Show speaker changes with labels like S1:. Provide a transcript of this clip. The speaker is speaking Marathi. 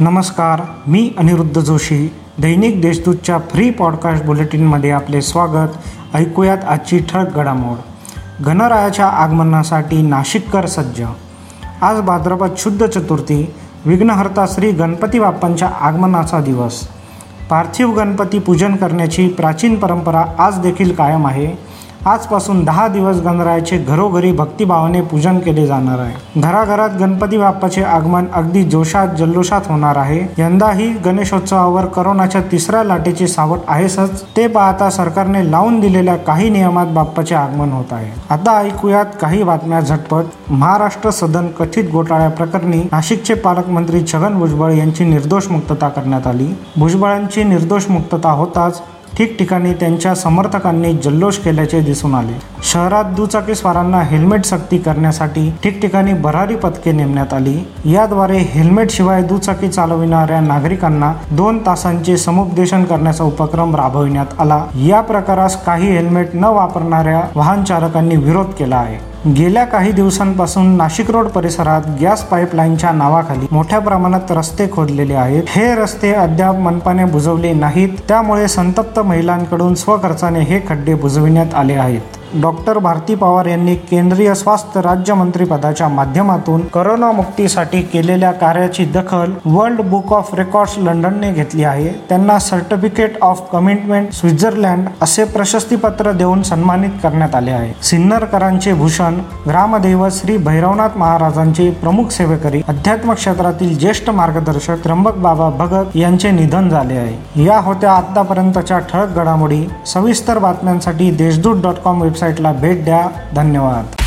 S1: नमस्कार मी अनिरुद्ध जोशी दैनिक देशदूतच्या फ्री पॉडकास्ट बुलेटिनमध्ये आपले स्वागत. ऐकूयात आजची ठळक घडामोड. गणरायाच्या आगमनासाठी नाशिककर सज्ज. आज भाद्रपद शुद्ध चतुर्थी विघ्नहर्ता श्री गणपती बाप्पांच्या आगमनाचा दिवस. पार्थिव गणपती पूजन करण्याची प्राचीन परंपरा आज देखील कायम आहे. आजपासून दहा दिवस गणरायाचे घरोघरी भक्तिभावाने पूजन केले जाणार आहे. घराघरात गणपती बाप्पाचे आगमन अगदी जोशात जल्लोषात होणार आहे. यंदाही गणेशोत्सवावर करोनाच्या तिसऱ्या लाटेची सावट आहेसच. ते पाहता सरकारने लावून दिलेल्या काही नियमात बाप्पाचे आगमन होत आहे. आता ऐकूयात काही बातम्या झटपट. महाराष्ट्र सदन कथित घोटाळ्या प्रकरणी नाशिकचे पालकमंत्री छगन भुजबळ यांची निर्दोष मुक्तता करण्यात आली. भुजबळांची निर्दोष मुक्तता होताच ठिकठिकाणी त्यांच्या समर्थकांनी जल्लोष केल्याचे दिसून आले. शहरात दुचाकी स्वारांना हेल्मेट सक्ती करण्यासाठी ठिकठिकाणी भरारी पथके नेमण्यात आली. याद्वारे हेल्मेट शिवाय दुचाकी चालविणाऱ्या नागरिकांना दोन तासांचे समुपदेशन करण्याचा उपक्रम राबविण्यात आला. या प्रकारास काही हेल्मेट न वापरणाऱ्या वाहन चालकांनी विरोध केला आहे. गेल्या काही दिवसांपासून नाशिक रोड परिसरात गॅस पाईपलाईनच्या नावाखाली मोठ्या प्रमाणात रस्ते खोदलेले आहेत. हे रस्ते अद्याप मनपाने बुजवले नाहीत. त्यामुळे संतप्त महिलांकडून स्वखर्चाने हे खड्डे बुजविण्यात आले आहेत. डॉक्टर भारती पवार यांनी केंद्रीय स्वास्थ्य राज्यमंत्रीपदाच्या माध्यमातून करोना मुक्तीसाठी केलेल्या कार्याची दखल वर्ल्ड बुक ऑफ रेकॉर्ड्स लंडनने घेतली आहे. त्यांना सर्टिफिकेट ऑफ कमिटमेंट स्वित्झर्लंड असे प्रशस्तीपत्र देऊन सन्मानित करण्यात आले आहे. सिन्नरकरांचे भूषण ग्रामदैव श्री भैरवनाथ महाराजांचे प्रमुख सेवेकरी अध्यात्म क्षेत्रातील ज्येष्ठ मार्गदर्शक त्र्यंबक बाबा भगत यांचे निधन झाले आहे. या होत्या आतापर्यंतच्या ठळक घडामोडी. सविस्तर बातम्यांसाठी देशदूत डॉट कॉम वेबसाईटला भेट द्या. धन्यवाद.